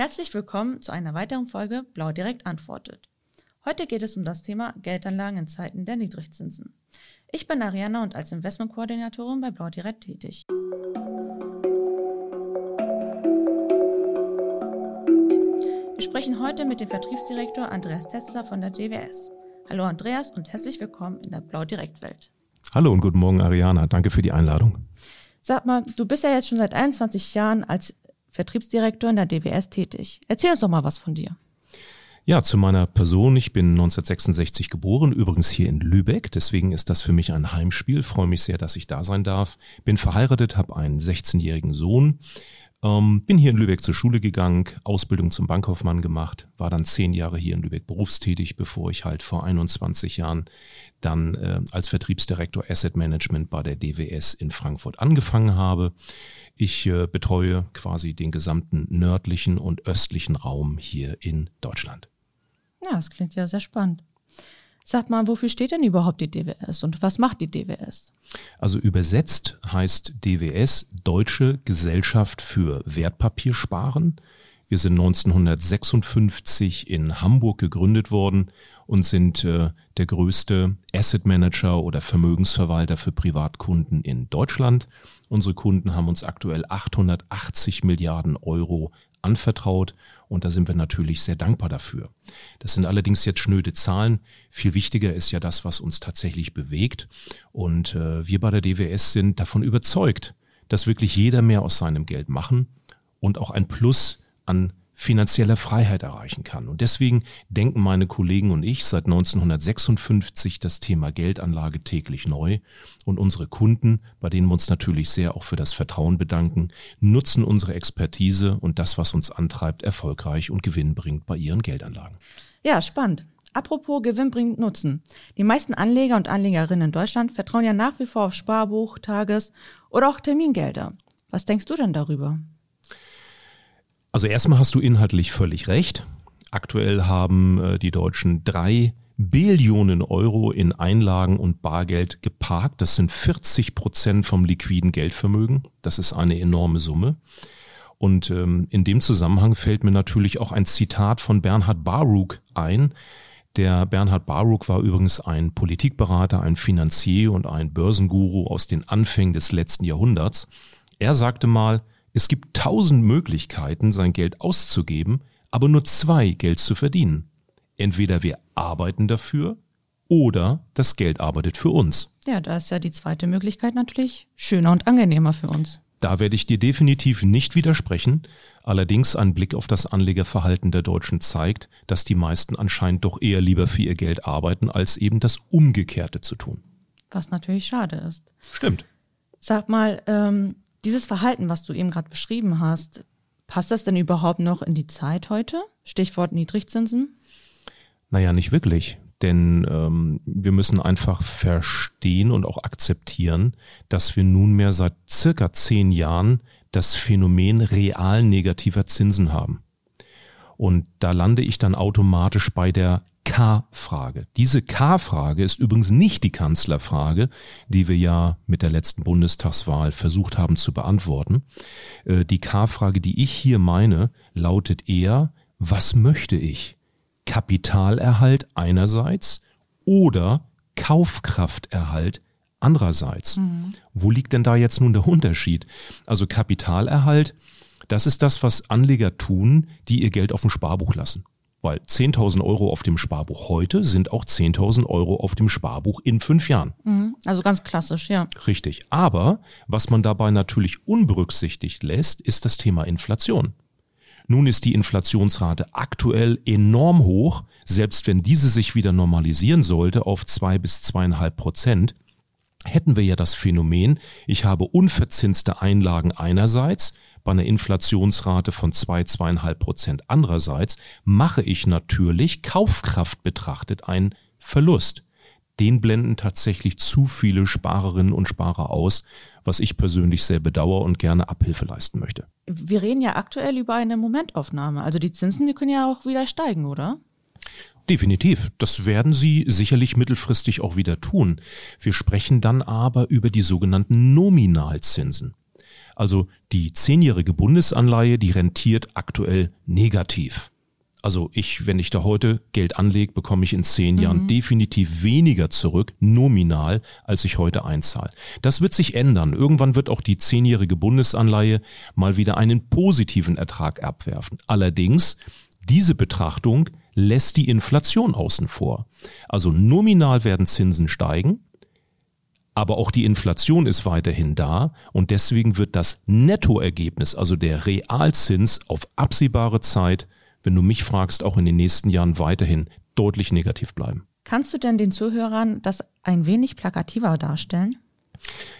Herzlich willkommen zu einer weiteren Folge Blau direkt antwortet. Heute geht es um das Thema Geldanlagen in Zeiten der Niedrigzinsen. Ich bin Ariana und als Investmentkoordinatorin bei Blau direkt tätig. Wir sprechen heute mit dem Vertriebsdirektor Andreas Tesla von der JWS. Hallo Andreas und herzlich willkommen in der Blau direkt Welt. Hallo und guten Morgen Ariana, danke für die Einladung. Sag mal, du bist ja jetzt schon seit 21 Jahren als Vertriebsdirektor in der DWS tätig. Erzähl uns doch mal was von dir. Ja, zu meiner Person. Ich bin 1966 geboren, übrigens hier in Lübeck. Deswegen ist das für mich ein Heimspiel. Freue mich sehr, dass ich da sein darf. Bin verheiratet, habe einen 16-jährigen Sohn. Ähm, bin hier in Lübeck zur Schule gegangen, Ausbildung zum Bankkaufmann gemacht, war dann zehn Jahre hier in Lübeck berufstätig, bevor ich halt vor 21 Jahren dann äh, als Vertriebsdirektor Asset Management bei der DWS in Frankfurt angefangen habe. Ich äh, betreue quasi den gesamten nördlichen und östlichen Raum hier in Deutschland. Ja, das klingt ja sehr spannend. Sag mal, wofür steht denn überhaupt die DWS und was macht die DWS? Also übersetzt heißt DWS Deutsche Gesellschaft für Wertpapiersparen. Wir sind 1956 in Hamburg gegründet worden und sind äh, der größte Asset Manager oder Vermögensverwalter für Privatkunden in Deutschland. Unsere Kunden haben uns aktuell 880 Milliarden Euro anvertraut und da sind wir natürlich sehr dankbar dafür. Das sind allerdings jetzt schnöde Zahlen. Viel wichtiger ist ja das, was uns tatsächlich bewegt. Und äh, wir bei der DWS sind davon überzeugt, dass wirklich jeder mehr aus seinem Geld machen und auch ein Plus an finanzieller Freiheit erreichen kann. Und deswegen denken meine Kollegen und ich seit 1956 das Thema Geldanlage täglich neu. Und unsere Kunden, bei denen wir uns natürlich sehr auch für das Vertrauen bedanken, nutzen unsere Expertise und das, was uns antreibt, erfolgreich und gewinnbringend bei ihren Geldanlagen. Ja, spannend. Apropos gewinnbringend Nutzen. Die meisten Anleger und Anlegerinnen in Deutschland vertrauen ja nach wie vor auf Sparbuch, Tages- oder auch Termingelder. Was denkst du denn darüber? Also erstmal hast du inhaltlich völlig recht. Aktuell haben äh, die Deutschen drei Billionen Euro in Einlagen und Bargeld geparkt. Das sind 40 Prozent vom liquiden Geldvermögen. Das ist eine enorme Summe. Und ähm, in dem Zusammenhang fällt mir natürlich auch ein Zitat von Bernhard Baruch ein. Der Bernhard Baruch war übrigens ein Politikberater, ein Finanzier und ein Börsenguru aus den Anfängen des letzten Jahrhunderts. Er sagte mal, es gibt tausend Möglichkeiten, sein Geld auszugeben, aber nur zwei Geld zu verdienen. Entweder wir arbeiten dafür oder das Geld arbeitet für uns. Ja, da ist ja die zweite Möglichkeit natürlich schöner und angenehmer für uns. Da werde ich dir definitiv nicht widersprechen. Allerdings ein Blick auf das Anlegerverhalten der Deutschen zeigt, dass die meisten anscheinend doch eher lieber für ihr Geld arbeiten, als eben das Umgekehrte zu tun. Was natürlich schade ist. Stimmt. Sag mal, ähm, dieses Verhalten, was du eben gerade beschrieben hast, passt das denn überhaupt noch in die Zeit heute? Stichwort Niedrigzinsen? Naja, nicht wirklich. Denn ähm, wir müssen einfach verstehen und auch akzeptieren, dass wir nunmehr seit circa zehn Jahren das Phänomen real negativer Zinsen haben. Und da lande ich dann automatisch bei der K-Frage. Diese K-Frage ist übrigens nicht die Kanzlerfrage, die wir ja mit der letzten Bundestagswahl versucht haben zu beantworten. Äh, die K-Frage, die ich hier meine, lautet eher, was möchte ich? Kapitalerhalt einerseits oder Kaufkrafterhalt andererseits. Mhm. Wo liegt denn da jetzt nun der Unterschied? Also Kapitalerhalt, das ist das, was Anleger tun, die ihr Geld auf dem Sparbuch lassen. Weil 10.000 Euro auf dem Sparbuch heute sind auch 10.000 Euro auf dem Sparbuch in fünf Jahren. Mhm. Also ganz klassisch, ja. Richtig. Aber was man dabei natürlich unberücksichtigt lässt, ist das Thema Inflation. Nun ist die Inflationsrate aktuell enorm hoch, selbst wenn diese sich wieder normalisieren sollte auf zwei bis zweieinhalb Prozent, hätten wir ja das Phänomen, ich habe unverzinste Einlagen einerseits, bei einer Inflationsrate von zwei, zweieinhalb Prozent andererseits, mache ich natürlich Kaufkraft betrachtet einen Verlust. Den blenden tatsächlich zu viele Sparerinnen und Sparer aus, was ich persönlich sehr bedauere und gerne Abhilfe leisten möchte. Wir reden ja aktuell über eine Momentaufnahme. Also die Zinsen, die können ja auch wieder steigen, oder? Definitiv. Das werden sie sicherlich mittelfristig auch wieder tun. Wir sprechen dann aber über die sogenannten Nominalzinsen. Also die zehnjährige Bundesanleihe, die rentiert aktuell negativ. Also ich, wenn ich da heute Geld anlege, bekomme ich in zehn mhm. Jahren definitiv weniger zurück, nominal, als ich heute einzahle. Das wird sich ändern. Irgendwann wird auch die zehnjährige Bundesanleihe mal wieder einen positiven Ertrag abwerfen. Allerdings, diese Betrachtung lässt die Inflation außen vor. Also nominal werden Zinsen steigen, aber auch die Inflation ist weiterhin da und deswegen wird das Nettoergebnis, also der Realzins auf absehbare Zeit wenn du mich fragst, auch in den nächsten Jahren weiterhin deutlich negativ bleiben. Kannst du denn den Zuhörern das ein wenig plakativer darstellen?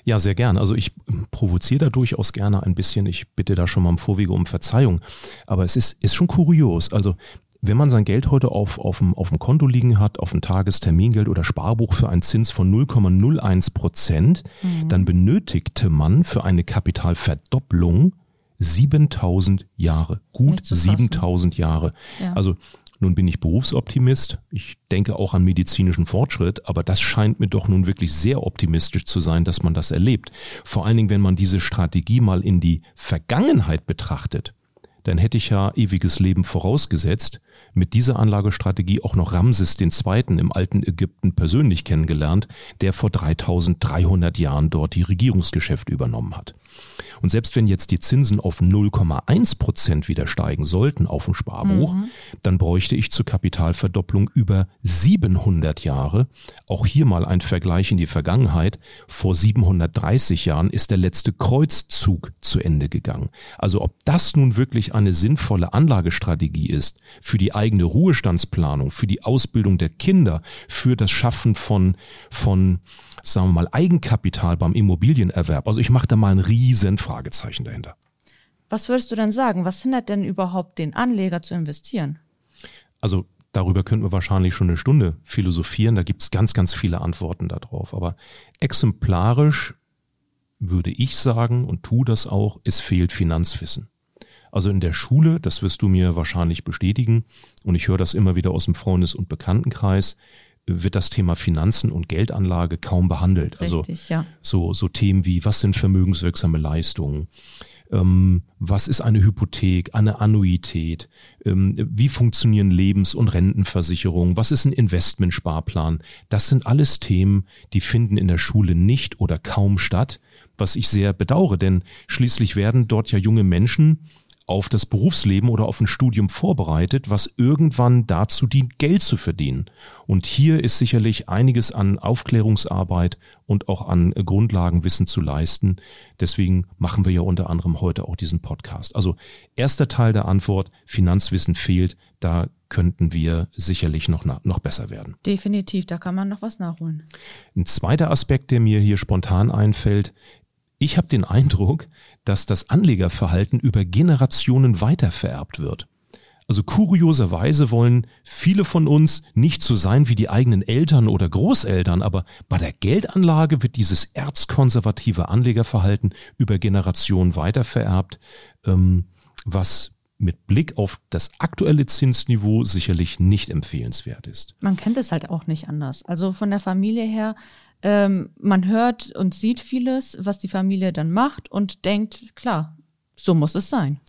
Ja, sehr gern. Also ich provoziere da durchaus gerne ein bisschen. Ich bitte da schon mal im Vorwege um Verzeihung. Aber es ist, ist schon kurios. Also wenn man sein Geld heute auf, auf, dem, auf dem Konto liegen hat, auf ein Tagestermingeld oder Sparbuch für einen Zins von 0,01 Prozent, mhm. dann benötigte man für eine Kapitalverdopplung 7000 Jahre, gut 7000 Jahre. Ja. Also nun bin ich Berufsoptimist. Ich denke auch an medizinischen Fortschritt, aber das scheint mir doch nun wirklich sehr optimistisch zu sein, dass man das erlebt. Vor allen Dingen, wenn man diese Strategie mal in die Vergangenheit betrachtet, dann hätte ich ja ewiges Leben vorausgesetzt mit dieser Anlagestrategie auch noch Ramses II. im alten Ägypten persönlich kennengelernt, der vor 3300 Jahren dort die Regierungsgeschäfte übernommen hat. Und selbst wenn jetzt die Zinsen auf 0,1 Prozent wieder steigen sollten auf dem Sparbuch, mhm. dann bräuchte ich zur Kapitalverdopplung über 700 Jahre. Auch hier mal ein Vergleich in die Vergangenheit. Vor 730 Jahren ist der letzte Kreuzzug zu Ende gegangen. Also ob das nun wirklich eine sinnvolle Anlagestrategie ist für die eigene Ruhestandsplanung, für die Ausbildung der Kinder, für das Schaffen von, von sagen wir mal, Eigenkapital beim Immobilienerwerb. Also ich mache da mal ein riesen Fragezeichen dahinter. Was würdest du denn sagen? Was hindert denn überhaupt den Anleger zu investieren? Also darüber könnten wir wahrscheinlich schon eine Stunde philosophieren. Da gibt es ganz, ganz viele Antworten darauf. Aber exemplarisch würde ich sagen und tu das auch, es fehlt Finanzwissen. Also in der Schule, das wirst du mir wahrscheinlich bestätigen, und ich höre das immer wieder aus dem Freundes- und Bekanntenkreis, wird das Thema Finanzen und Geldanlage kaum behandelt. Also Richtig, also ja. so, so Themen wie, was sind vermögenswirksame Leistungen? Ähm, was ist eine Hypothek, eine Annuität? Ähm, wie funktionieren Lebens- und Rentenversicherungen? Was ist ein Investmentsparplan? Das sind alles Themen, die finden in der Schule nicht oder kaum statt, was ich sehr bedauere, denn schließlich werden dort ja junge Menschen auf das Berufsleben oder auf ein Studium vorbereitet, was irgendwann dazu dient, Geld zu verdienen. Und hier ist sicherlich einiges an Aufklärungsarbeit und auch an Grundlagenwissen zu leisten. Deswegen machen wir ja unter anderem heute auch diesen Podcast. Also erster Teil der Antwort, Finanzwissen fehlt, da könnten wir sicherlich noch, noch besser werden. Definitiv, da kann man noch was nachholen. Ein zweiter Aspekt, der mir hier spontan einfällt, ich habe den Eindruck, dass das Anlegerverhalten über Generationen weitervererbt wird. Also kurioserweise wollen viele von uns nicht so sein wie die eigenen Eltern oder Großeltern, aber bei der Geldanlage wird dieses erzkonservative Anlegerverhalten über Generationen weitervererbt, ähm, was mit Blick auf das aktuelle Zinsniveau sicherlich nicht empfehlenswert ist. Man kennt es halt auch nicht anders. Also von der Familie her ähm, man hört und sieht vieles, was die Familie dann macht und denkt, klar, so muss es sein.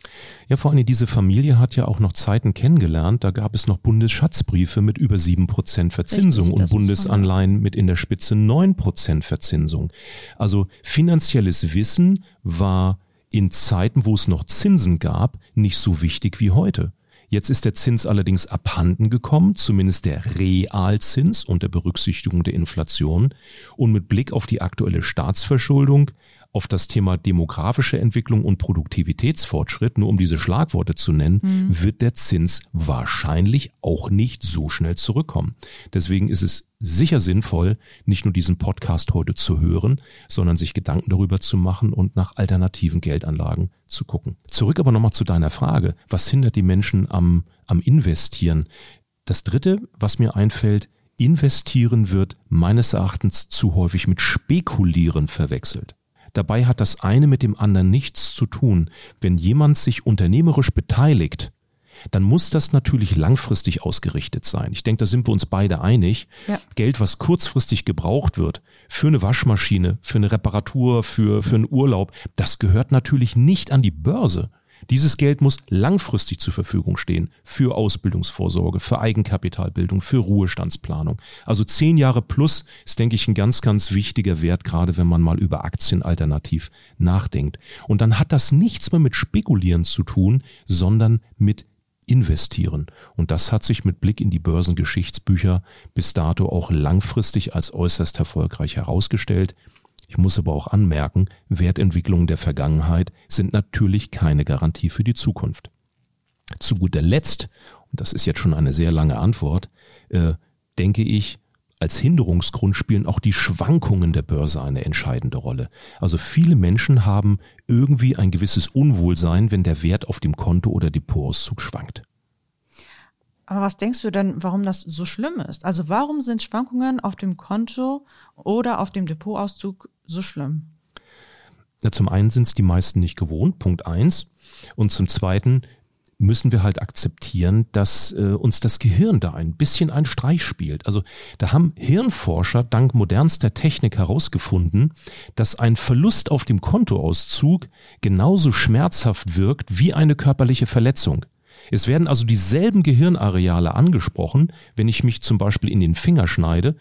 Ja, vor allem diese Familie hat ja auch noch Zeiten kennengelernt. Da gab es noch Bundesschatzbriefe mit über sieben Prozent Verzinsung Richtig, und Bundesanleihen mit in der Spitze neun Prozent Verzinsung. Also finanzielles Wissen war in Zeiten, wo es noch Zinsen gab, nicht so wichtig wie heute. Jetzt ist der Zins allerdings abhanden gekommen, zumindest der Realzins unter Berücksichtigung der Inflation. Und mit Blick auf die aktuelle Staatsverschuldung auf das Thema demografische Entwicklung und Produktivitätsfortschritt, nur um diese Schlagworte zu nennen, mhm. wird der Zins wahrscheinlich auch nicht so schnell zurückkommen. Deswegen ist es sicher sinnvoll, nicht nur diesen Podcast heute zu hören, sondern sich Gedanken darüber zu machen und nach alternativen Geldanlagen zu gucken. Zurück aber nochmal zu deiner Frage. Was hindert die Menschen am, am Investieren? Das dritte, was mir einfällt, investieren wird meines Erachtens zu häufig mit spekulieren verwechselt. Dabei hat das eine mit dem anderen nichts zu tun. Wenn jemand sich unternehmerisch beteiligt, dann muss das natürlich langfristig ausgerichtet sein. Ich denke, da sind wir uns beide einig. Ja. Geld, was kurzfristig gebraucht wird, für eine Waschmaschine, für eine Reparatur, für, für einen Urlaub, das gehört natürlich nicht an die Börse. Dieses Geld muss langfristig zur Verfügung stehen für Ausbildungsvorsorge, für Eigenkapitalbildung, für Ruhestandsplanung. Also zehn Jahre plus ist, denke ich, ein ganz, ganz wichtiger Wert, gerade wenn man mal über Aktien alternativ nachdenkt. Und dann hat das nichts mehr mit Spekulieren zu tun, sondern mit investieren. Und das hat sich mit Blick in die Börsengeschichtsbücher bis dato auch langfristig als äußerst erfolgreich herausgestellt. Ich muss aber auch anmerken, Wertentwicklungen der Vergangenheit sind natürlich keine Garantie für die Zukunft. Zu guter Letzt, und das ist jetzt schon eine sehr lange Antwort, äh, denke ich, als Hinderungsgrund spielen auch die Schwankungen der Börse eine entscheidende Rolle. Also viele Menschen haben irgendwie ein gewisses Unwohlsein, wenn der Wert auf dem Konto oder Depotauszug schwankt. Aber was denkst du denn, warum das so schlimm ist? Also warum sind Schwankungen auf dem Konto oder auf dem Depotauszug so schlimm? Ja, zum einen sind es die meisten nicht gewohnt, Punkt eins. Und zum zweiten müssen wir halt akzeptieren, dass äh, uns das Gehirn da ein bisschen einen Streich spielt. Also da haben Hirnforscher dank modernster Technik herausgefunden, dass ein Verlust auf dem Kontoauszug genauso schmerzhaft wirkt wie eine körperliche Verletzung. Es werden also dieselben Gehirnareale angesprochen, wenn ich mich zum Beispiel in den Finger schneide,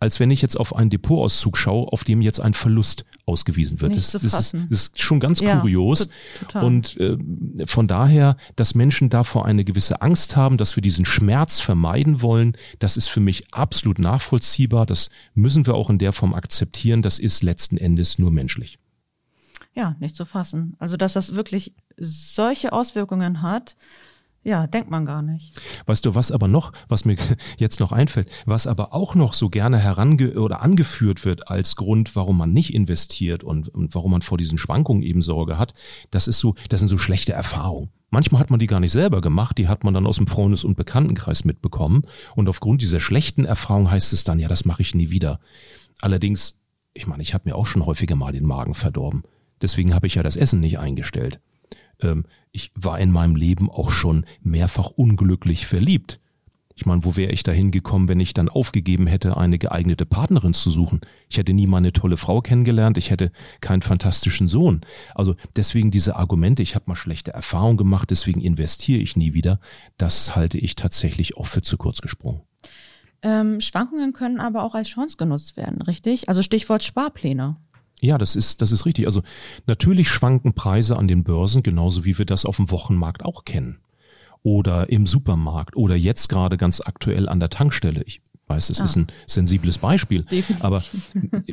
als wenn ich jetzt auf einen Depotauszug schaue, auf dem jetzt ein Verlust ausgewiesen wird. Nicht das, das ist, ist, schon ganz ja, kurios. Total. Und äh, von daher, dass Menschen davor eine gewisse Angst haben, dass wir diesen Schmerz vermeiden wollen, das ist für mich absolut nachvollziehbar. Das müssen wir auch in der Form akzeptieren. Das ist letzten Endes nur menschlich. Ja, nicht zu fassen. Also, dass das wirklich solche Auswirkungen hat, ja, denkt man gar nicht. Weißt du, was aber noch, was mir jetzt noch einfällt, was aber auch noch so gerne herange oder angeführt wird als Grund, warum man nicht investiert und, und warum man vor diesen Schwankungen eben Sorge hat, das ist so, das sind so schlechte Erfahrungen. Manchmal hat man die gar nicht selber gemacht, die hat man dann aus dem Freundes- und Bekanntenkreis mitbekommen. Und aufgrund dieser schlechten Erfahrung heißt es dann, ja, das mache ich nie wieder. Allerdings, ich meine, ich habe mir auch schon häufiger mal den Magen verdorben. Deswegen habe ich ja das Essen nicht eingestellt ähm, ich war in meinem Leben auch schon mehrfach unglücklich verliebt. Ich meine, wo wäre ich dahin gekommen, wenn ich dann aufgegeben hätte, eine geeignete Partnerin zu suchen? Ich hätte nie mal eine tolle Frau kennengelernt, ich hätte keinen fantastischen Sohn. Also deswegen diese Argumente, ich habe mal schlechte Erfahrungen gemacht, deswegen investiere ich nie wieder, das halte ich tatsächlich auch für zu kurz gesprungen. Ähm, Schwankungen können aber auch als Chance genutzt werden, richtig? Also Stichwort Sparpläne. Ja, das ist, das ist richtig. Also natürlich schwanken Preise an den Börsen, genauso wie wir das auf dem Wochenmarkt auch kennen. Oder im Supermarkt oder jetzt gerade ganz aktuell an der Tankstelle. Ich weiß, es ah. ist ein sensibles Beispiel. Definitiv. Aber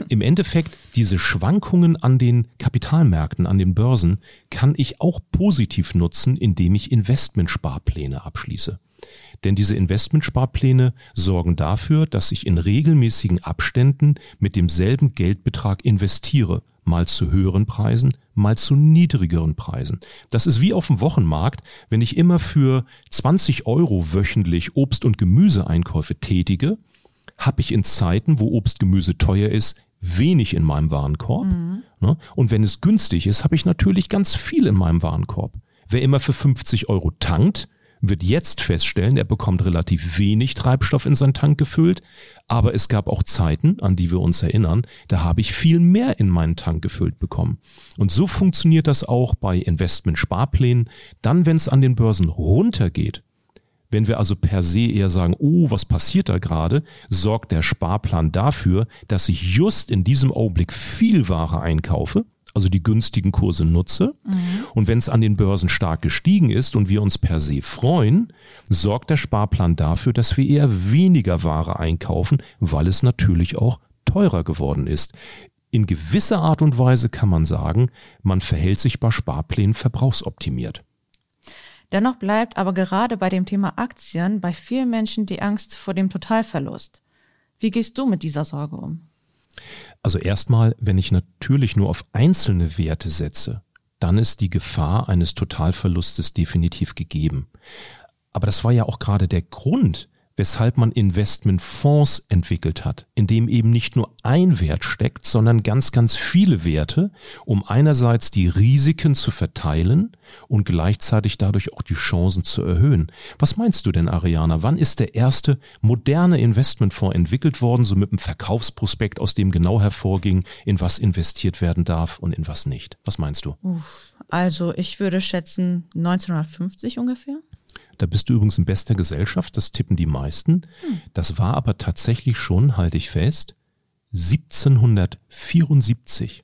im Endeffekt, diese Schwankungen an den Kapitalmärkten, an den Börsen, kann ich auch positiv nutzen, indem ich Investmentsparpläne abschließe. Denn diese Investmentsparpläne sorgen dafür, dass ich in regelmäßigen Abständen mit demselben Geldbetrag investiere, mal zu höheren Preisen, mal zu niedrigeren Preisen. Das ist wie auf dem Wochenmarkt, wenn ich immer für 20 Euro wöchentlich Obst- und Gemüseeinkäufe tätige, habe ich in Zeiten, wo Obst, Gemüse teuer ist, wenig in meinem Warenkorb. Mhm. Ne? Und wenn es günstig ist, habe ich natürlich ganz viel in meinem Warenkorb. Wer immer für 50 Euro tankt, wird jetzt feststellen, er bekommt relativ wenig Treibstoff in seinen Tank gefüllt, aber es gab auch Zeiten, an die wir uns erinnern, da habe ich viel mehr in meinen Tank gefüllt bekommen. Und so funktioniert das auch bei Investment-Sparplänen. Dann, wenn es an den Börsen runtergeht, wenn wir also per se eher sagen, oh, was passiert da gerade, sorgt der Sparplan dafür, dass ich just in diesem Augenblick viel Ware einkaufe, also die günstigen Kurse nutze. Mhm. Und wenn es an den Börsen stark gestiegen ist und wir uns per se freuen, sorgt der Sparplan dafür, dass wir eher weniger Ware einkaufen, weil es natürlich auch teurer geworden ist. In gewisser Art und Weise kann man sagen, man verhält sich bei Sparplänen verbrauchsoptimiert. Dennoch bleibt aber gerade bei dem Thema Aktien bei vielen Menschen die Angst vor dem Totalverlust. Wie gehst du mit dieser Sorge um? Also erstmal, wenn ich natürlich nur auf einzelne Werte setze, dann ist die Gefahr eines Totalverlustes definitiv gegeben. Aber das war ja auch gerade der Grund, weshalb man Investmentfonds entwickelt hat, in dem eben nicht nur ein Wert steckt, sondern ganz, ganz viele Werte, um einerseits die Risiken zu verteilen und gleichzeitig dadurch auch die Chancen zu erhöhen. Was meinst du denn, Ariana? Wann ist der erste moderne Investmentfonds entwickelt worden, so mit einem Verkaufsprospekt, aus dem genau hervorging, in was investiert werden darf und in was nicht? Was meinst du? Also ich würde schätzen 1950 ungefähr. Da bist du übrigens in bester Gesellschaft, das tippen die meisten. Das war aber tatsächlich schon, halte ich fest, 1774.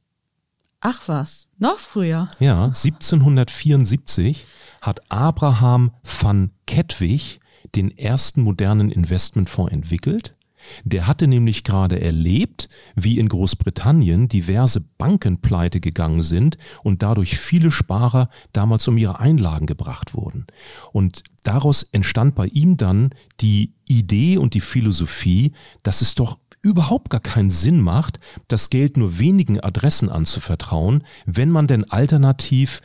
Ach was, noch früher. Ja, 1774 hat Abraham van Kettwig den ersten modernen Investmentfonds entwickelt der hatte nämlich gerade erlebt, wie in Großbritannien diverse Banken pleite gegangen sind und dadurch viele Sparer damals um ihre Einlagen gebracht wurden. Und daraus entstand bei ihm dann die Idee und die Philosophie, dass es doch überhaupt gar keinen Sinn macht, das Geld nur wenigen Adressen anzuvertrauen, wenn man denn alternativ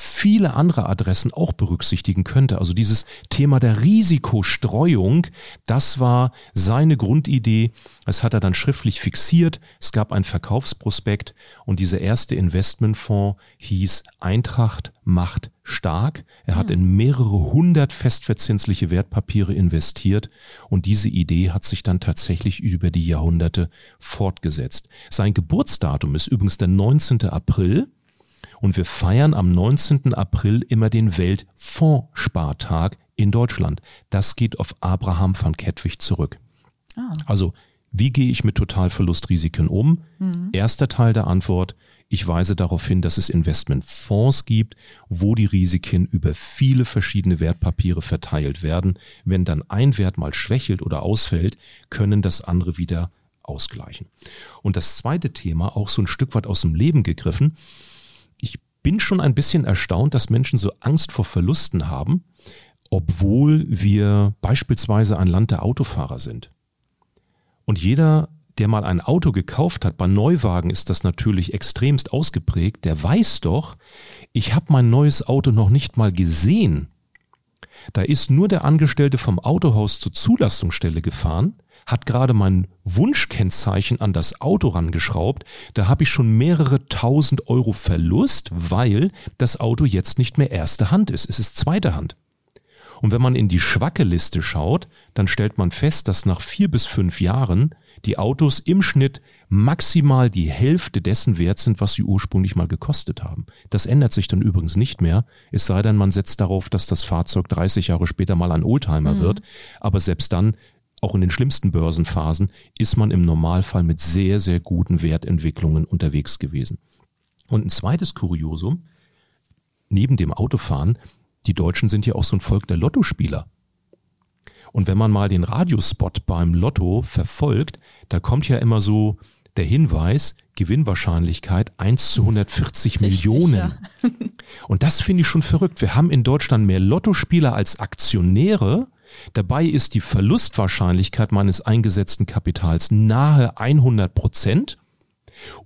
viele andere Adressen auch berücksichtigen könnte. Also dieses Thema der Risikostreuung, das war seine Grundidee. Das hat er dann schriftlich fixiert. Es gab ein Verkaufsprospekt und dieser erste Investmentfonds hieß Eintracht macht stark. Er hat in mehrere hundert festverzinsliche Wertpapiere investiert und diese Idee hat sich dann tatsächlich über die Jahrhunderte fortgesetzt. Sein Geburtsdatum ist übrigens der 19. April und wir feiern am 19. April immer den Weltfondsspartag in Deutschland. Das geht auf Abraham van Kettwig zurück. Ah. Also, wie gehe ich mit Totalverlustrisiken um? Mhm. Erster Teil der Antwort. Ich weise darauf hin, dass es Investmentfonds gibt, wo die Risiken über viele verschiedene Wertpapiere verteilt werden. Wenn dann ein Wert mal schwächelt oder ausfällt, können das andere wieder ausgleichen. Und das zweite Thema, auch so ein Stück weit aus dem Leben gegriffen, bin schon ein bisschen erstaunt, dass Menschen so Angst vor Verlusten haben, obwohl wir beispielsweise ein Land der Autofahrer sind. Und jeder, der mal ein Auto gekauft hat, bei Neuwagen ist das natürlich extremst ausgeprägt, der weiß doch, ich habe mein neues Auto noch nicht mal gesehen. Da ist nur der Angestellte vom Autohaus zur Zulassungsstelle gefahren, hat gerade mein Wunschkennzeichen an das Auto rangeschraubt, da habe ich schon mehrere tausend Euro Verlust, weil das Auto jetzt nicht mehr erste Hand ist, es ist zweite Hand. Und wenn man in die Schwacke-Liste schaut, dann stellt man fest, dass nach vier bis fünf Jahren die Autos im Schnitt maximal die Hälfte dessen wert sind, was sie ursprünglich mal gekostet haben. Das ändert sich dann übrigens nicht mehr, es sei denn, man setzt darauf, dass das Fahrzeug 30 Jahre später mal ein Oldtimer mhm. wird. Aber selbst dann auch in den schlimmsten Börsenphasen ist man im Normalfall mit sehr, sehr guten Wertentwicklungen unterwegs gewesen. Und ein zweites Kuriosum, neben dem Autofahren, die Deutschen sind ja auch so ein Volk der Lottospieler. Und wenn man mal den Radiospot beim Lotto verfolgt, da kommt ja immer so der Hinweis, Gewinnwahrscheinlichkeit 1 zu 140 Richtig, Millionen. Ja. Und das finde ich schon verrückt. Wir haben in Deutschland mehr Lottospieler als Aktionäre Dabei ist die Verlustwahrscheinlichkeit meines eingesetzten Kapitals nahe 100 Prozent.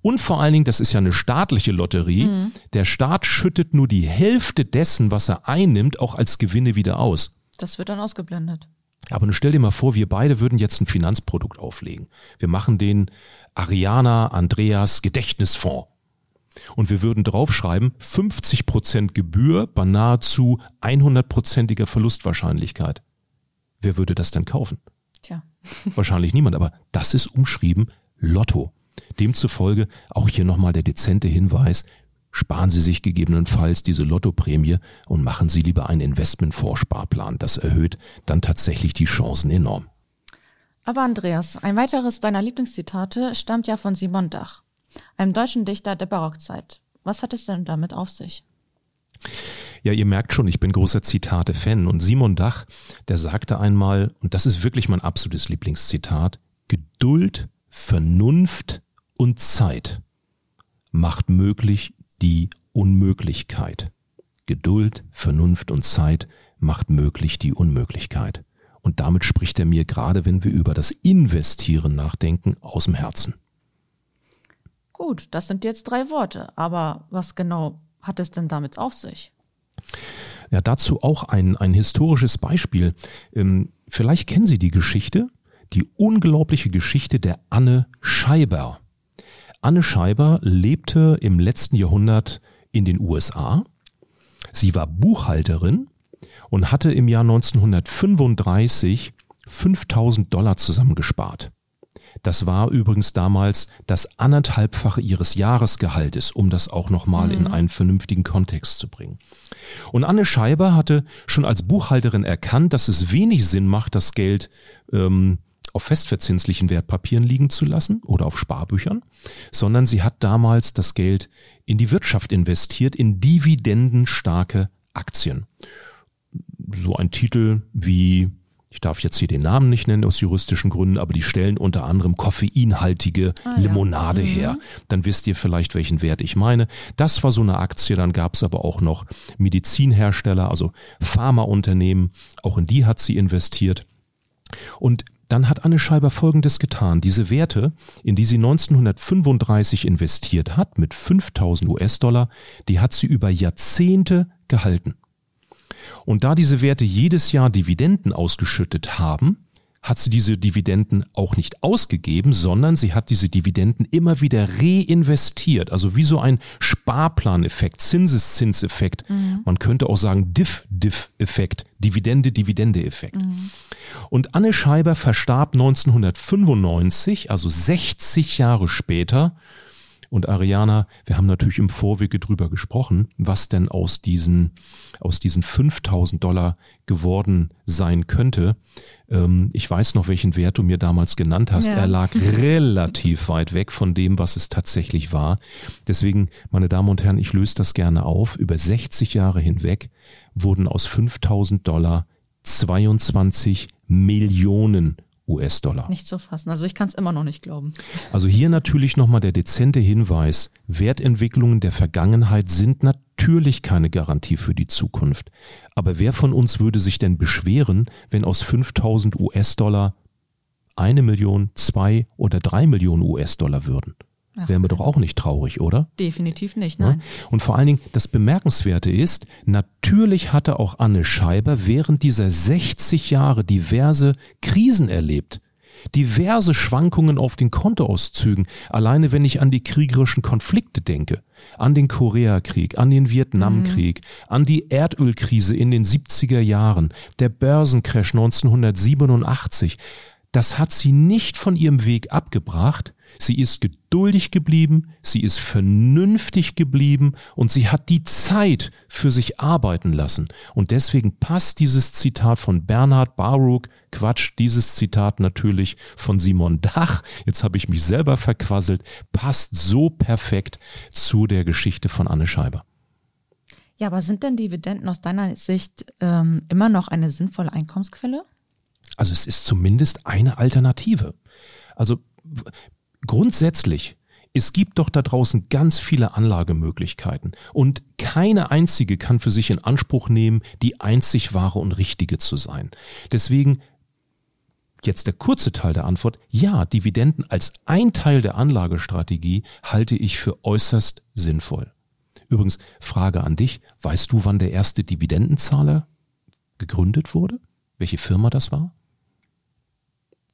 Und vor allen Dingen, das ist ja eine staatliche Lotterie, mhm. der Staat schüttet nur die Hälfte dessen, was er einnimmt, auch als Gewinne wieder aus. Das wird dann ausgeblendet. Aber nun stell dir mal vor, wir beide würden jetzt ein Finanzprodukt auflegen. Wir machen den Ariana Andreas Gedächtnisfonds. Und wir würden draufschreiben, 50 Prozent Gebühr bei nahezu 100%iger Verlustwahrscheinlichkeit. Wer würde das denn kaufen? Tja. Wahrscheinlich niemand, aber das ist umschrieben Lotto. Demzufolge auch hier nochmal der dezente Hinweis, sparen Sie sich gegebenenfalls diese Lottoprämie und machen Sie lieber einen Investmentvorsparplan. Das erhöht dann tatsächlich die Chancen enorm. Aber Andreas, ein weiteres deiner Lieblingszitate stammt ja von Simon Dach, einem deutschen Dichter der Barockzeit. Was hat es denn damit auf sich? Ja, ihr merkt schon, ich bin großer Zitate-Fan. Und Simon Dach, der sagte einmal, und das ist wirklich mein absolutes Lieblingszitat, Geduld, Vernunft und Zeit macht möglich die Unmöglichkeit. Geduld, Vernunft und Zeit macht möglich die Unmöglichkeit. Und damit spricht er mir gerade, wenn wir über das Investieren nachdenken, aus dem Herzen. Gut, das sind jetzt drei Worte. Aber was genau hat es denn damit auf sich? Ja, dazu auch ein, ein historisches Beispiel. Ähm, vielleicht kennen Sie die Geschichte, die unglaubliche Geschichte der Anne Scheiber. Anne Scheiber lebte im letzten Jahrhundert in den USA. Sie war Buchhalterin und hatte im Jahr 1935 5000 Dollar zusammengespart. Das war übrigens damals das anderthalbfache ihres Jahresgehaltes, um das auch nochmal mhm. in einen vernünftigen Kontext zu bringen. Und Anne Scheiber hatte schon als Buchhalterin erkannt, dass es wenig Sinn macht, das Geld ähm, auf festverzinslichen Wertpapieren liegen zu lassen oder auf Sparbüchern, sondern sie hat damals das Geld in die Wirtschaft investiert, in dividendenstarke Aktien. So ein Titel wie ich darf jetzt hier den Namen nicht nennen aus juristischen Gründen, aber die stellen unter anderem koffeinhaltige ah, Limonade ja. mhm. her. Dann wisst ihr vielleicht, welchen Wert ich meine. Das war so eine Aktie. Dann gab es aber auch noch Medizinhersteller, also Pharmaunternehmen. Auch in die hat sie investiert. Und dann hat Anne Scheiber Folgendes getan. Diese Werte, in die sie 1935 investiert hat, mit 5000 US-Dollar, die hat sie über Jahrzehnte gehalten. Und da diese Werte jedes Jahr Dividenden ausgeschüttet haben, hat sie diese Dividenden auch nicht ausgegeben, sondern sie hat diese Dividenden immer wieder reinvestiert. Also wie so ein Sparplaneffekt, Zinseszinseffekt. Mhm. Man könnte auch sagen Diff-Diff-Effekt, Dividende-Dividende-Effekt. Mhm. Und Anne Scheiber verstarb 1995, also 60 Jahre später, und Ariana, wir haben natürlich im Vorwege drüber gesprochen, was denn aus diesen, aus diesen 5000 Dollar geworden sein könnte. Ähm, ich weiß noch, welchen Wert du mir damals genannt hast. Ja. Er lag relativ weit weg von dem, was es tatsächlich war. Deswegen, meine Damen und Herren, ich löse das gerne auf. Über 60 Jahre hinweg wurden aus 5000 Dollar 22 Millionen US-Dollar. Nicht zu fassen. Also ich kann es immer noch nicht glauben. Also hier natürlich nochmal der dezente Hinweis. Wertentwicklungen der Vergangenheit sind natürlich keine Garantie für die Zukunft. Aber wer von uns würde sich denn beschweren, wenn aus 5000 US-Dollar eine Million, zwei oder drei Millionen US-Dollar würden? Ach, Wären wir doch auch nicht traurig, oder? Definitiv nicht, nein. Und vor allen Dingen, das Bemerkenswerte ist, natürlich hatte auch Anne Scheiber während dieser 60 Jahre diverse Krisen erlebt. Diverse Schwankungen auf den Kontoauszügen, alleine wenn ich an die kriegerischen Konflikte denke, an den Koreakrieg, an den Vietnamkrieg, mhm. an die Erdölkrise in den 70er Jahren, der Börsencrash 1987, das hat sie nicht von ihrem Weg abgebracht. Sie ist geduldig geblieben, sie ist vernünftig geblieben und sie hat die Zeit für sich arbeiten lassen. Und deswegen passt dieses Zitat von Bernhard Baruch, Quatsch, dieses Zitat natürlich von Simon Dach, jetzt habe ich mich selber verquasselt, passt so perfekt zu der Geschichte von Anne Scheiber. Ja, aber sind denn Dividenden aus deiner Sicht ähm, immer noch eine sinnvolle Einkommensquelle? Also es ist zumindest eine Alternative. Also grundsätzlich, es gibt doch da draußen ganz viele Anlagemöglichkeiten und keine einzige kann für sich in Anspruch nehmen, die einzig wahre und richtige zu sein. Deswegen Jetzt der kurze Teil der Antwort. Ja, Dividenden als ein Teil der Anlagestrategie halte ich für äußerst sinnvoll. Übrigens, Frage an dich. Weißt du, wann der erste Dividendenzahler gegründet wurde? Welche Firma das war?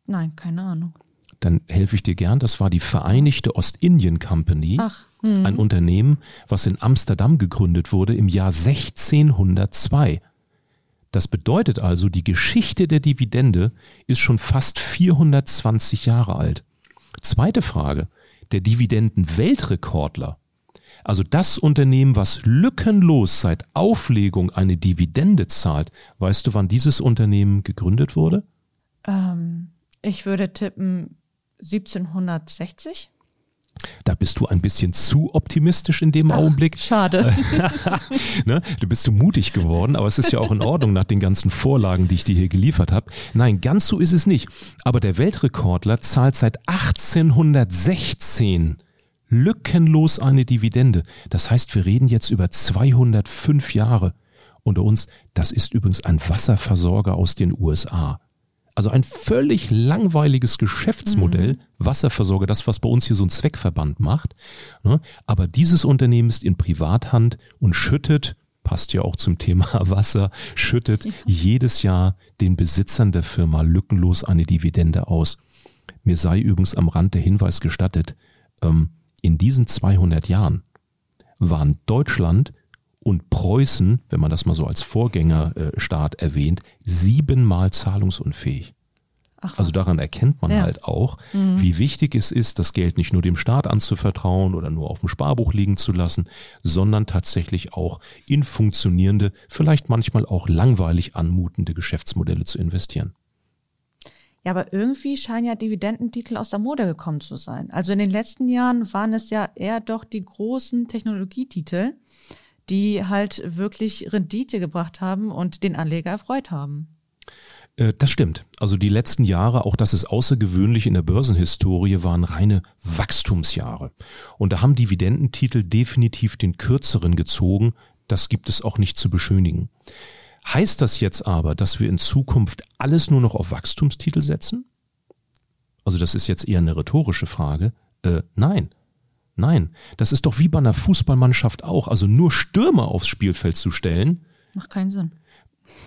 Nein, keine Ahnung. Dann helfe ich dir gern. Das war die Vereinigte Ostindien Company. Ach. Mh. Ein Unternehmen, was in Amsterdam gegründet wurde im Jahr 1602. Das bedeutet also, die Geschichte der Dividende ist schon fast 420 Jahre alt. Zweite Frage. Der Dividenden-Weltrekordler, also das Unternehmen, was lückenlos seit Auflegung eine Dividende zahlt, weißt du, wann dieses Unternehmen gegründet wurde? Ähm, ich würde tippen 1760. Da bist du ein bisschen zu optimistisch in dem Ach, Augenblick. Schade. ne? Du bist du mutig geworden, aber es ist ja auch in Ordnung nach den ganzen Vorlagen, die ich dir hier geliefert habe. Nein, ganz so ist es nicht. Aber der Weltrekordler zahlt seit 1816 lückenlos eine Dividende. Das heißt, wir reden jetzt über 205 Jahre. Unter uns, das ist übrigens ein Wasserversorger aus den USA. Also ein völlig langweiliges Geschäftsmodell, mhm. Wasserversorger, das, was bei uns hier so ein Zweckverband macht. Ne? Aber dieses Unternehmen ist in Privathand und schüttet passt ja auch zum Thema Wasser, schüttet ja. jedes Jahr den Besitzern der Firma lückenlos eine Dividende aus. Mir sei übrigens am Rand der Hinweis gestattet, ähm, in diesen 200 Jahren waren Deutschland und Preußen, wenn man das mal so als Vorgängerstaat erwähnt, siebenmal zahlungsunfähig. Ach, also daran erkennt man ja. halt auch, mhm. wie wichtig es ist, das Geld nicht nur dem Staat anzuvertrauen oder nur auf dem Sparbuch liegen zu lassen, sondern tatsächlich auch in funktionierende, vielleicht manchmal auch langweilig anmutende Geschäftsmodelle zu investieren. Ja, aber irgendwie scheinen ja Dividendentitel aus der Mode gekommen zu sein. Also in den letzten Jahren waren es ja eher doch die großen Technologietitel, die halt wirklich Rendite gebracht haben und den Anleger erfreut haben. Äh, das stimmt. Also die letzten Jahre, auch das ist außergewöhnlich in der Börsenhistorie, waren reine Wachstumsjahre. Und da haben Dividendentitel definitiv den kürzeren gezogen. Das gibt es auch nicht zu beschönigen. Heißt das jetzt aber, dass wir in Zukunft alles nur noch auf Wachstumstitel setzen? Also das ist jetzt eher eine rhetorische Frage. Äh, nein. Nein, das ist doch wie bei einer Fußballmannschaft auch. Also nur Stürmer aufs Spielfeld zu stellen. Macht keinen Sinn.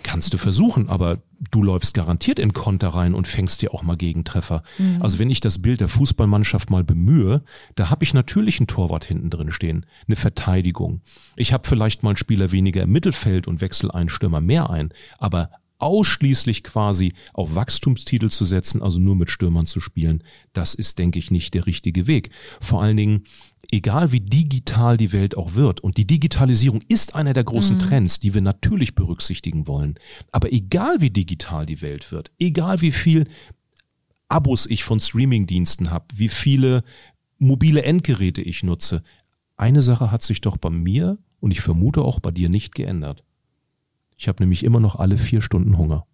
Kannst du versuchen, aber du läufst garantiert in Konter rein und fängst dir auch mal Gegentreffer. Mhm. Also wenn ich das Bild der Fußballmannschaft mal bemühe, da habe ich natürlich einen Torwart hinten drin stehen, eine Verteidigung. Ich habe vielleicht mal einen Spieler weniger im Mittelfeld und wechsle einen Stürmer mehr ein, aber ausschließlich quasi auf Wachstumstitel zu setzen, also nur mit Stürmern zu spielen, das ist, denke ich, nicht der richtige Weg. Vor allen Dingen, egal wie digital die Welt auch wird, und die Digitalisierung ist einer der großen mhm. Trends, die wir natürlich berücksichtigen wollen, aber egal wie digital die Welt wird, egal wie viel Abos ich von Streamingdiensten habe, wie viele mobile Endgeräte ich nutze, eine Sache hat sich doch bei mir und ich vermute auch bei dir nicht geändert. Ich habe nämlich immer noch alle vier Stunden Hunger.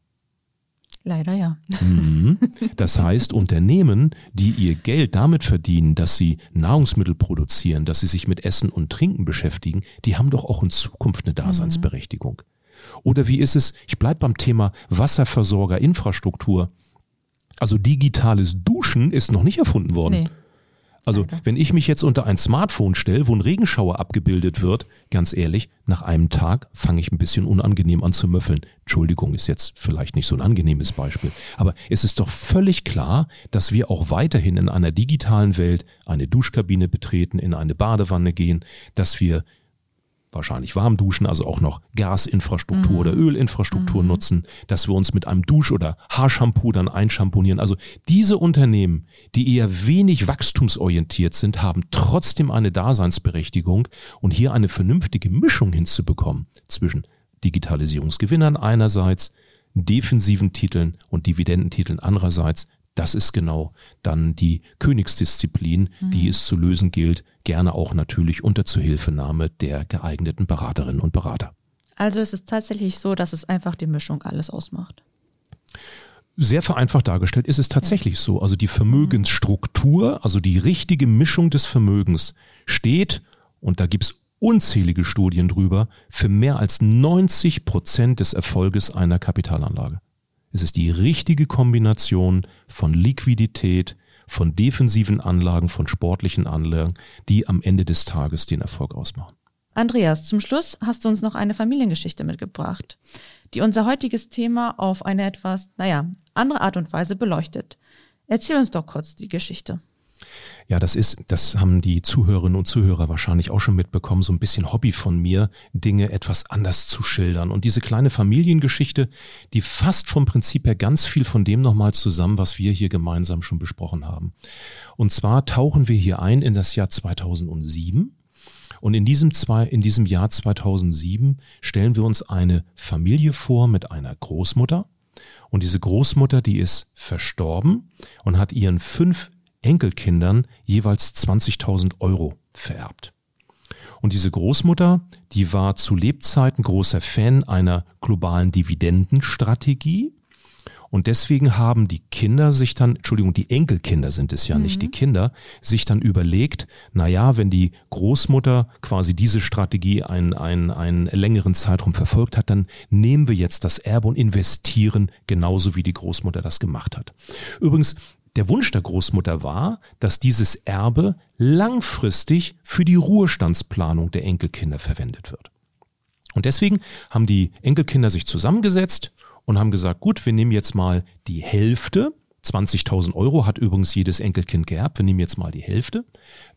Leider ja. Mhm. Das heißt, Unternehmen, die ihr Geld damit verdienen, dass sie Nahrungsmittel produzieren, dass sie sich mit Essen und Trinken beschäftigen, die haben doch auch in Zukunft eine Daseinsberechtigung. Oder wie ist es, ich bleibe beim Thema Wasserversorger, Infrastruktur. Also digitales Duschen ist noch nicht erfunden worden. Nee. Also wenn ich mich jetzt unter ein Smartphone stelle, wo ein Regenschauer abgebildet wird, ganz ehrlich, nach einem Tag fange ich ein bisschen unangenehm an zu müffeln. Entschuldigung, ist jetzt vielleicht nicht so ein angenehmes Beispiel. Aber es ist doch völlig klar, dass wir auch weiterhin in einer digitalen Welt eine Duschkabine betreten, in eine Badewanne gehen, dass wir wahrscheinlich warm duschen, also auch noch Gasinfrastruktur mhm. oder Ölinfrastruktur mhm. nutzen, dass wir uns mit einem Dusch- oder Haarshampoo dann einschamponieren. Also diese Unternehmen, die eher wenig wachstumsorientiert sind, haben trotzdem eine Daseinsberechtigung und hier eine vernünftige Mischung hinzubekommen zwischen Digitalisierungsgewinnern einerseits, defensiven Titeln und Dividendentiteln andererseits, das ist genau dann die Königsdisziplin, mhm. die es zu lösen gilt, gerne auch natürlich unter Zuhilfenahme der geeigneten Beraterinnen und Berater. Also es ist tatsächlich so, dass es einfach die Mischung alles ausmacht. Sehr vereinfacht dargestellt ist es tatsächlich so. Also die Vermögensstruktur, also die richtige Mischung des Vermögens steht, und da gibt's unzählige Studien drüber, für mehr als 90 Prozent des Erfolges einer Kapitalanlage. Es ist die richtige Kombination von Liquidität, von defensiven Anlagen, von sportlichen Anlagen, die am Ende des Tages den Erfolg ausmachen. Andreas, zum Schluss hast du uns noch eine Familiengeschichte mitgebracht, die unser heutiges Thema auf eine etwas, naja, andere Art und Weise beleuchtet. Erzähl uns doch kurz die Geschichte. Ja, das ist, das haben die Zuhörerinnen und Zuhörer wahrscheinlich auch schon mitbekommen, so ein bisschen Hobby von mir, Dinge etwas anders zu schildern. Und diese kleine Familiengeschichte, die fasst vom Prinzip her ganz viel von dem nochmal zusammen, was wir hier gemeinsam schon besprochen haben. Und zwar tauchen wir hier ein in das Jahr 2007. Und in diesem, zwei, in diesem Jahr 2007 stellen wir uns eine Familie vor mit einer Großmutter. Und diese Großmutter, die ist verstorben und hat ihren fünf Enkelkindern jeweils 20.000 Euro vererbt. Und diese Großmutter, die war zu Lebzeiten großer Fan einer globalen Dividendenstrategie. Und deswegen haben die Kinder sich dann, Entschuldigung, die Enkelkinder sind es ja mhm. nicht, die Kinder, sich dann überlegt, na ja, wenn die Großmutter quasi diese Strategie einen, einen, einen längeren Zeitraum verfolgt hat, dann nehmen wir jetzt das Erbe und investieren genauso wie die Großmutter das gemacht hat. Übrigens, der Wunsch der Großmutter war, dass dieses Erbe langfristig für die Ruhestandsplanung der Enkelkinder verwendet wird. Und deswegen haben die Enkelkinder sich zusammengesetzt und haben gesagt, gut, wir nehmen jetzt mal die Hälfte 20.000 Euro hat übrigens jedes Enkelkind geerbt. Wir nehmen jetzt mal die Hälfte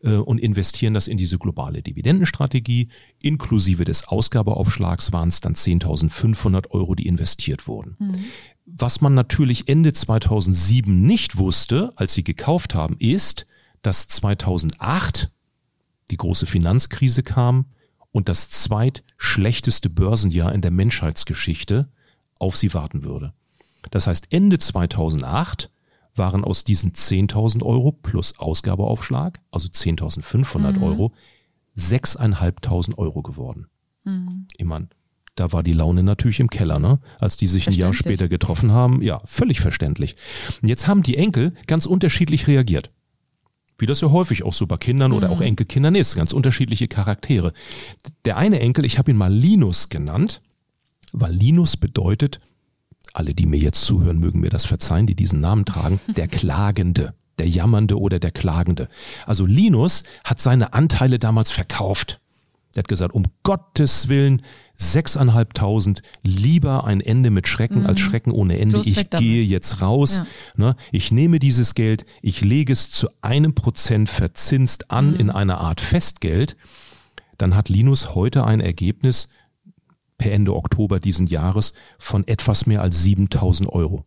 äh, und investieren das in diese globale Dividendenstrategie. Inklusive des Ausgabeaufschlags waren es dann 10.500 Euro, die investiert wurden. Mhm. Was man natürlich Ende 2007 nicht wusste, als sie gekauft haben, ist, dass 2008 die große Finanzkrise kam und das zweitschlechteste Börsenjahr in der Menschheitsgeschichte auf sie warten würde. Das heißt, Ende 2008 waren aus diesen 10.000 Euro plus Ausgabeaufschlag, also 10.500 mhm. Euro, 6.500 Euro geworden. Mhm. Meine, da war die Laune natürlich im Keller, ne? als die sich ein Jahr später getroffen haben. Ja, völlig verständlich. Und jetzt haben die Enkel ganz unterschiedlich reagiert. Wie das ja häufig auch so bei Kindern mhm. oder auch mhm. Enkelkindern ist, ganz unterschiedliche Charaktere. Der eine Enkel, ich habe ihn mal Linus genannt, weil Linus bedeutet alle, die mir jetzt zuhören, mögen mir das verzeihen, die diesen Namen tragen, der Klagende, der Jammernde oder der Klagende. Also Linus hat seine Anteile damals verkauft. Er hat gesagt, um Gottes Willen, sechseinhalbtausend, lieber ein Ende mit Schrecken mhm. als Schrecken ohne Ende. Los ich gehe jetzt raus. Ja. Ne, ich nehme dieses Geld, ich lege es zu einem Prozent verzinst an mhm. in einer Art Festgeld. Dann hat Linus heute ein Ergebnis, per Ende Oktober diesen Jahres von etwas mehr als 7000 Euro.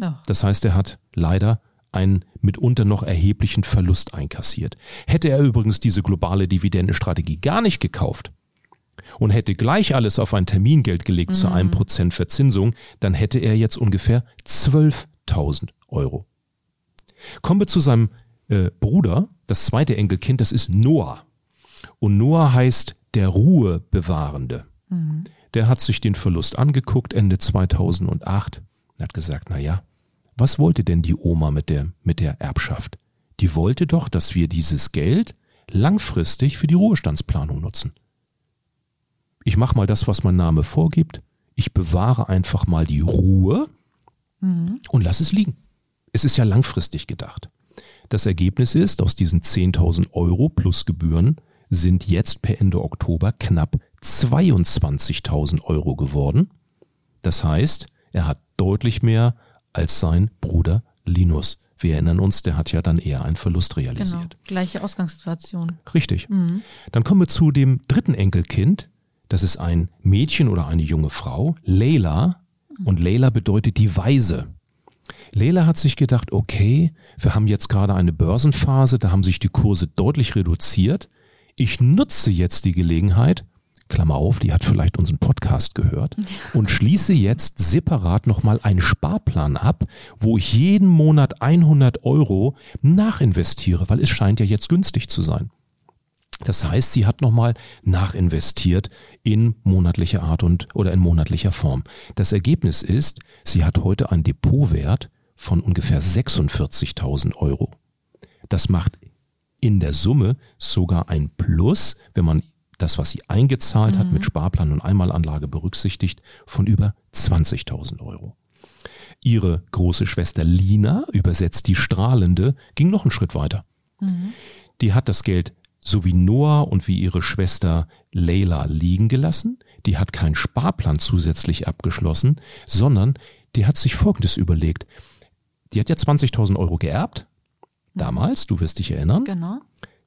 Oh. Das heißt, er hat leider einen mitunter noch erheblichen Verlust einkassiert. Hätte er übrigens diese globale Dividendenstrategie gar nicht gekauft und hätte gleich alles auf ein Termingeld gelegt mhm. zu einem Prozent Verzinsung, dann hätte er jetzt ungefähr 12.000 Euro. Kommen wir zu seinem äh, Bruder, das zweite Enkelkind, das ist Noah. Und Noah heißt der Ruhebewahrende. Mhm der hat sich den Verlust angeguckt Ende 2008 und hat gesagt, na ja, was wollte denn die Oma mit der, mit der Erbschaft? Die wollte doch, dass wir dieses Geld langfristig für die Ruhestandsplanung nutzen. Ich mache mal das, was mein Name vorgibt. Ich bewahre einfach mal die Ruhe mhm. und lass es liegen. Es ist ja langfristig gedacht. Das Ergebnis ist, aus diesen 10.000 Euro plus Gebühren sind jetzt per Ende Oktober knapp 22.000 Euro geworden. Das heißt, er hat deutlich mehr als sein Bruder Linus. Wir erinnern uns, der hat ja dann eher einen Verlust realisiert. Genau, gleiche Ausgangssituation. Richtig. Mhm. Dann kommen wir zu dem dritten Enkelkind. Das ist ein Mädchen oder eine junge Frau, Leila. Und Leila bedeutet die Weise. Leila hat sich gedacht, okay, wir haben jetzt gerade eine Börsenphase, da haben sich die Kurse deutlich reduziert. Ich nutze jetzt die Gelegenheit Klammer auf, die hat vielleicht unseren Podcast gehört, und schließe jetzt separat nochmal einen Sparplan ab, wo ich jeden Monat 100 Euro nachinvestiere, weil es scheint ja jetzt günstig zu sein. Das heißt, sie hat nochmal nachinvestiert in monatlicher Art und oder in monatlicher Form. Das Ergebnis ist, sie hat heute einen Depotwert von ungefähr 46.000 Euro. Das macht in der Summe sogar ein Plus, wenn man das, was sie eingezahlt mhm. hat mit Sparplan und Einmalanlage berücksichtigt, von über 20.000 Euro. Ihre große Schwester Lina, übersetzt die Strahlende, ging noch einen Schritt weiter. Mhm. Die hat das Geld so wie Noah und wie ihre Schwester Leila liegen gelassen. Die hat keinen Sparplan zusätzlich abgeschlossen, sondern die hat sich Folgendes überlegt. Die hat ja 20.000 Euro geerbt. Mhm. Damals, du wirst dich erinnern. Genau.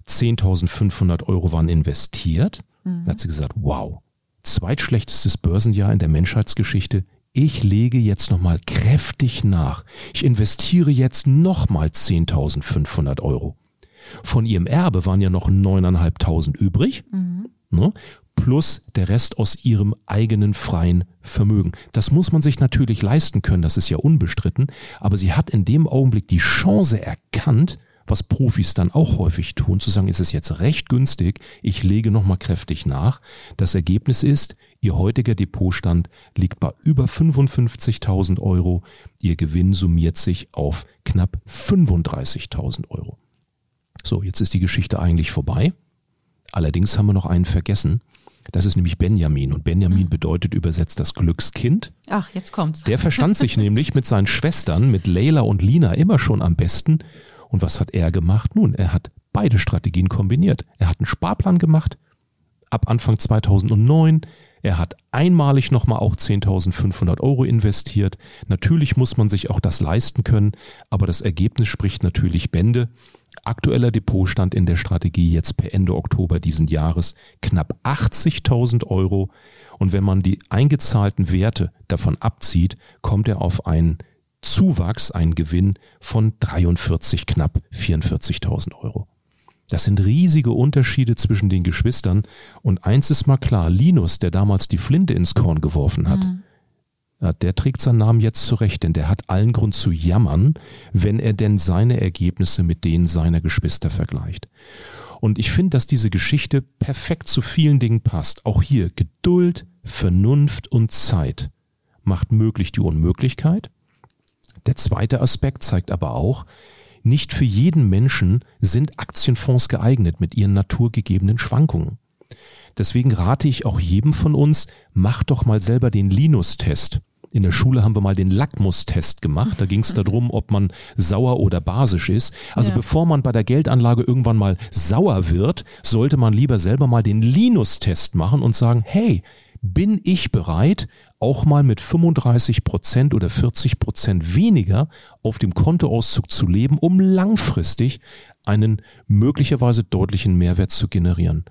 10.500 Euro waren investiert. Mhm. Da hat sie gesagt, wow, zweitschlechtestes Börsenjahr in der Menschheitsgeschichte. Ich lege jetzt nochmal kräftig nach. Ich investiere jetzt nochmal 10.500 Euro. Von ihrem Erbe waren ja noch 9.500 übrig. Mhm. Ne? plus der Rest aus ihrem eigenen freien Vermögen. Das muss man sich natürlich leisten können, das ist ja unbestritten, aber sie hat in dem Augenblick die Chance erkannt, was Profis dann auch häufig tun, zu sagen, ist es jetzt recht günstig, ich lege nochmal kräftig nach. Das Ergebnis ist, Ihr heutiger Depotstand liegt bei über 55.000 Euro. Ihr Gewinn summiert sich auf knapp 35.000 Euro. So, jetzt ist die Geschichte eigentlich vorbei. Allerdings haben wir noch einen vergessen. Das ist nämlich Benjamin. Und Benjamin mhm. bedeutet übersetzt das Glückskind. Ach, jetzt kommt's. Der verstand sich nämlich mit seinen Schwestern, mit Leila und Lina immer schon am besten und was hat er gemacht? Nun, er hat beide Strategien kombiniert. Er hat einen Sparplan gemacht ab Anfang 2009. Er hat einmalig nochmal auch 10.500 Euro investiert. Natürlich muss man sich auch das leisten können, aber das Ergebnis spricht natürlich Bände. Aktueller Depotstand in der Strategie jetzt per Ende Oktober diesen Jahres knapp 80.000 Euro. Und wenn man die eingezahlten Werte davon abzieht, kommt er auf einen Zuwachs, einen Gewinn von 43, knapp 44.000 Euro. Das sind riesige Unterschiede zwischen den Geschwistern. Und eins ist mal klar, Linus, der damals die Flinte ins Korn geworfen hat, mhm. ja, der trägt seinen Namen jetzt zurecht, denn der hat allen Grund zu jammern, wenn er denn seine Ergebnisse mit denen seiner Geschwister vergleicht. Und ich finde, dass diese Geschichte perfekt zu vielen Dingen passt. Auch hier Geduld, Vernunft und Zeit macht möglich die Unmöglichkeit. Der zweite Aspekt zeigt aber auch, nicht für jeden Menschen sind Aktienfonds geeignet mit ihren naturgegebenen Schwankungen. Deswegen rate ich auch jedem von uns, mach doch mal selber den Linus-Test. In der Schule haben wir mal den Lackmustest gemacht. Da ging es darum, ob man sauer oder basisch ist. Also ja. bevor man bei der Geldanlage irgendwann mal sauer wird, sollte man lieber selber mal den Linus-Test machen und sagen, hey, bin ich bereit, auch mal mit 35 Prozent oder 40 Prozent weniger auf dem Kontoauszug zu leben, um langfristig einen möglicherweise deutlichen Mehrwert zu generieren.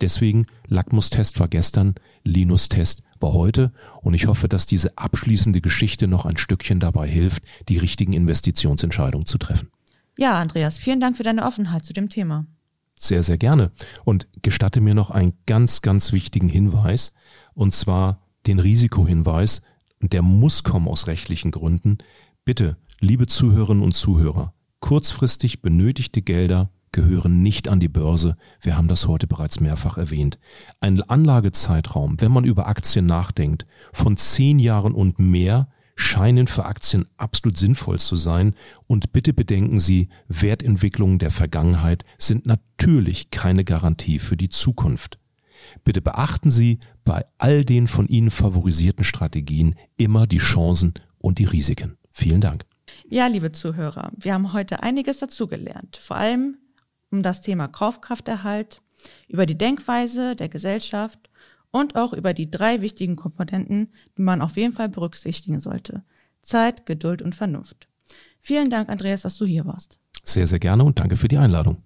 Deswegen Lackmustest war gestern, Linus-Test war heute und ich hoffe, dass diese abschließende Geschichte noch ein Stückchen dabei hilft, die richtigen Investitionsentscheidungen zu treffen. Ja, Andreas, vielen Dank für deine Offenheit zu dem Thema. Sehr, sehr gerne. Und gestatte mir noch einen ganz, ganz wichtigen Hinweis, und zwar den Risikohinweis, der muss kommen aus rechtlichen Gründen. Bitte, liebe Zuhörerinnen und Zuhörer, kurzfristig benötigte Gelder gehören nicht an die Börse. Wir haben das heute bereits mehrfach erwähnt. Ein Anlagezeitraum, wenn man über Aktien nachdenkt, von zehn Jahren und mehr scheinen für Aktien absolut sinnvoll zu sein. Und bitte bedenken Sie, Wertentwicklungen der Vergangenheit sind natürlich keine Garantie für die Zukunft. Bitte beachten Sie bei all den von Ihnen favorisierten Strategien immer die Chancen und die Risiken. Vielen Dank. Ja, liebe Zuhörer, wir haben heute einiges dazugelernt, vor allem um das Thema Kaufkrafterhalt, über die Denkweise der Gesellschaft und auch über die drei wichtigen Komponenten, die man auf jeden Fall berücksichtigen sollte. Zeit, Geduld und Vernunft. Vielen Dank, Andreas, dass du hier warst. Sehr, sehr gerne und danke für die Einladung.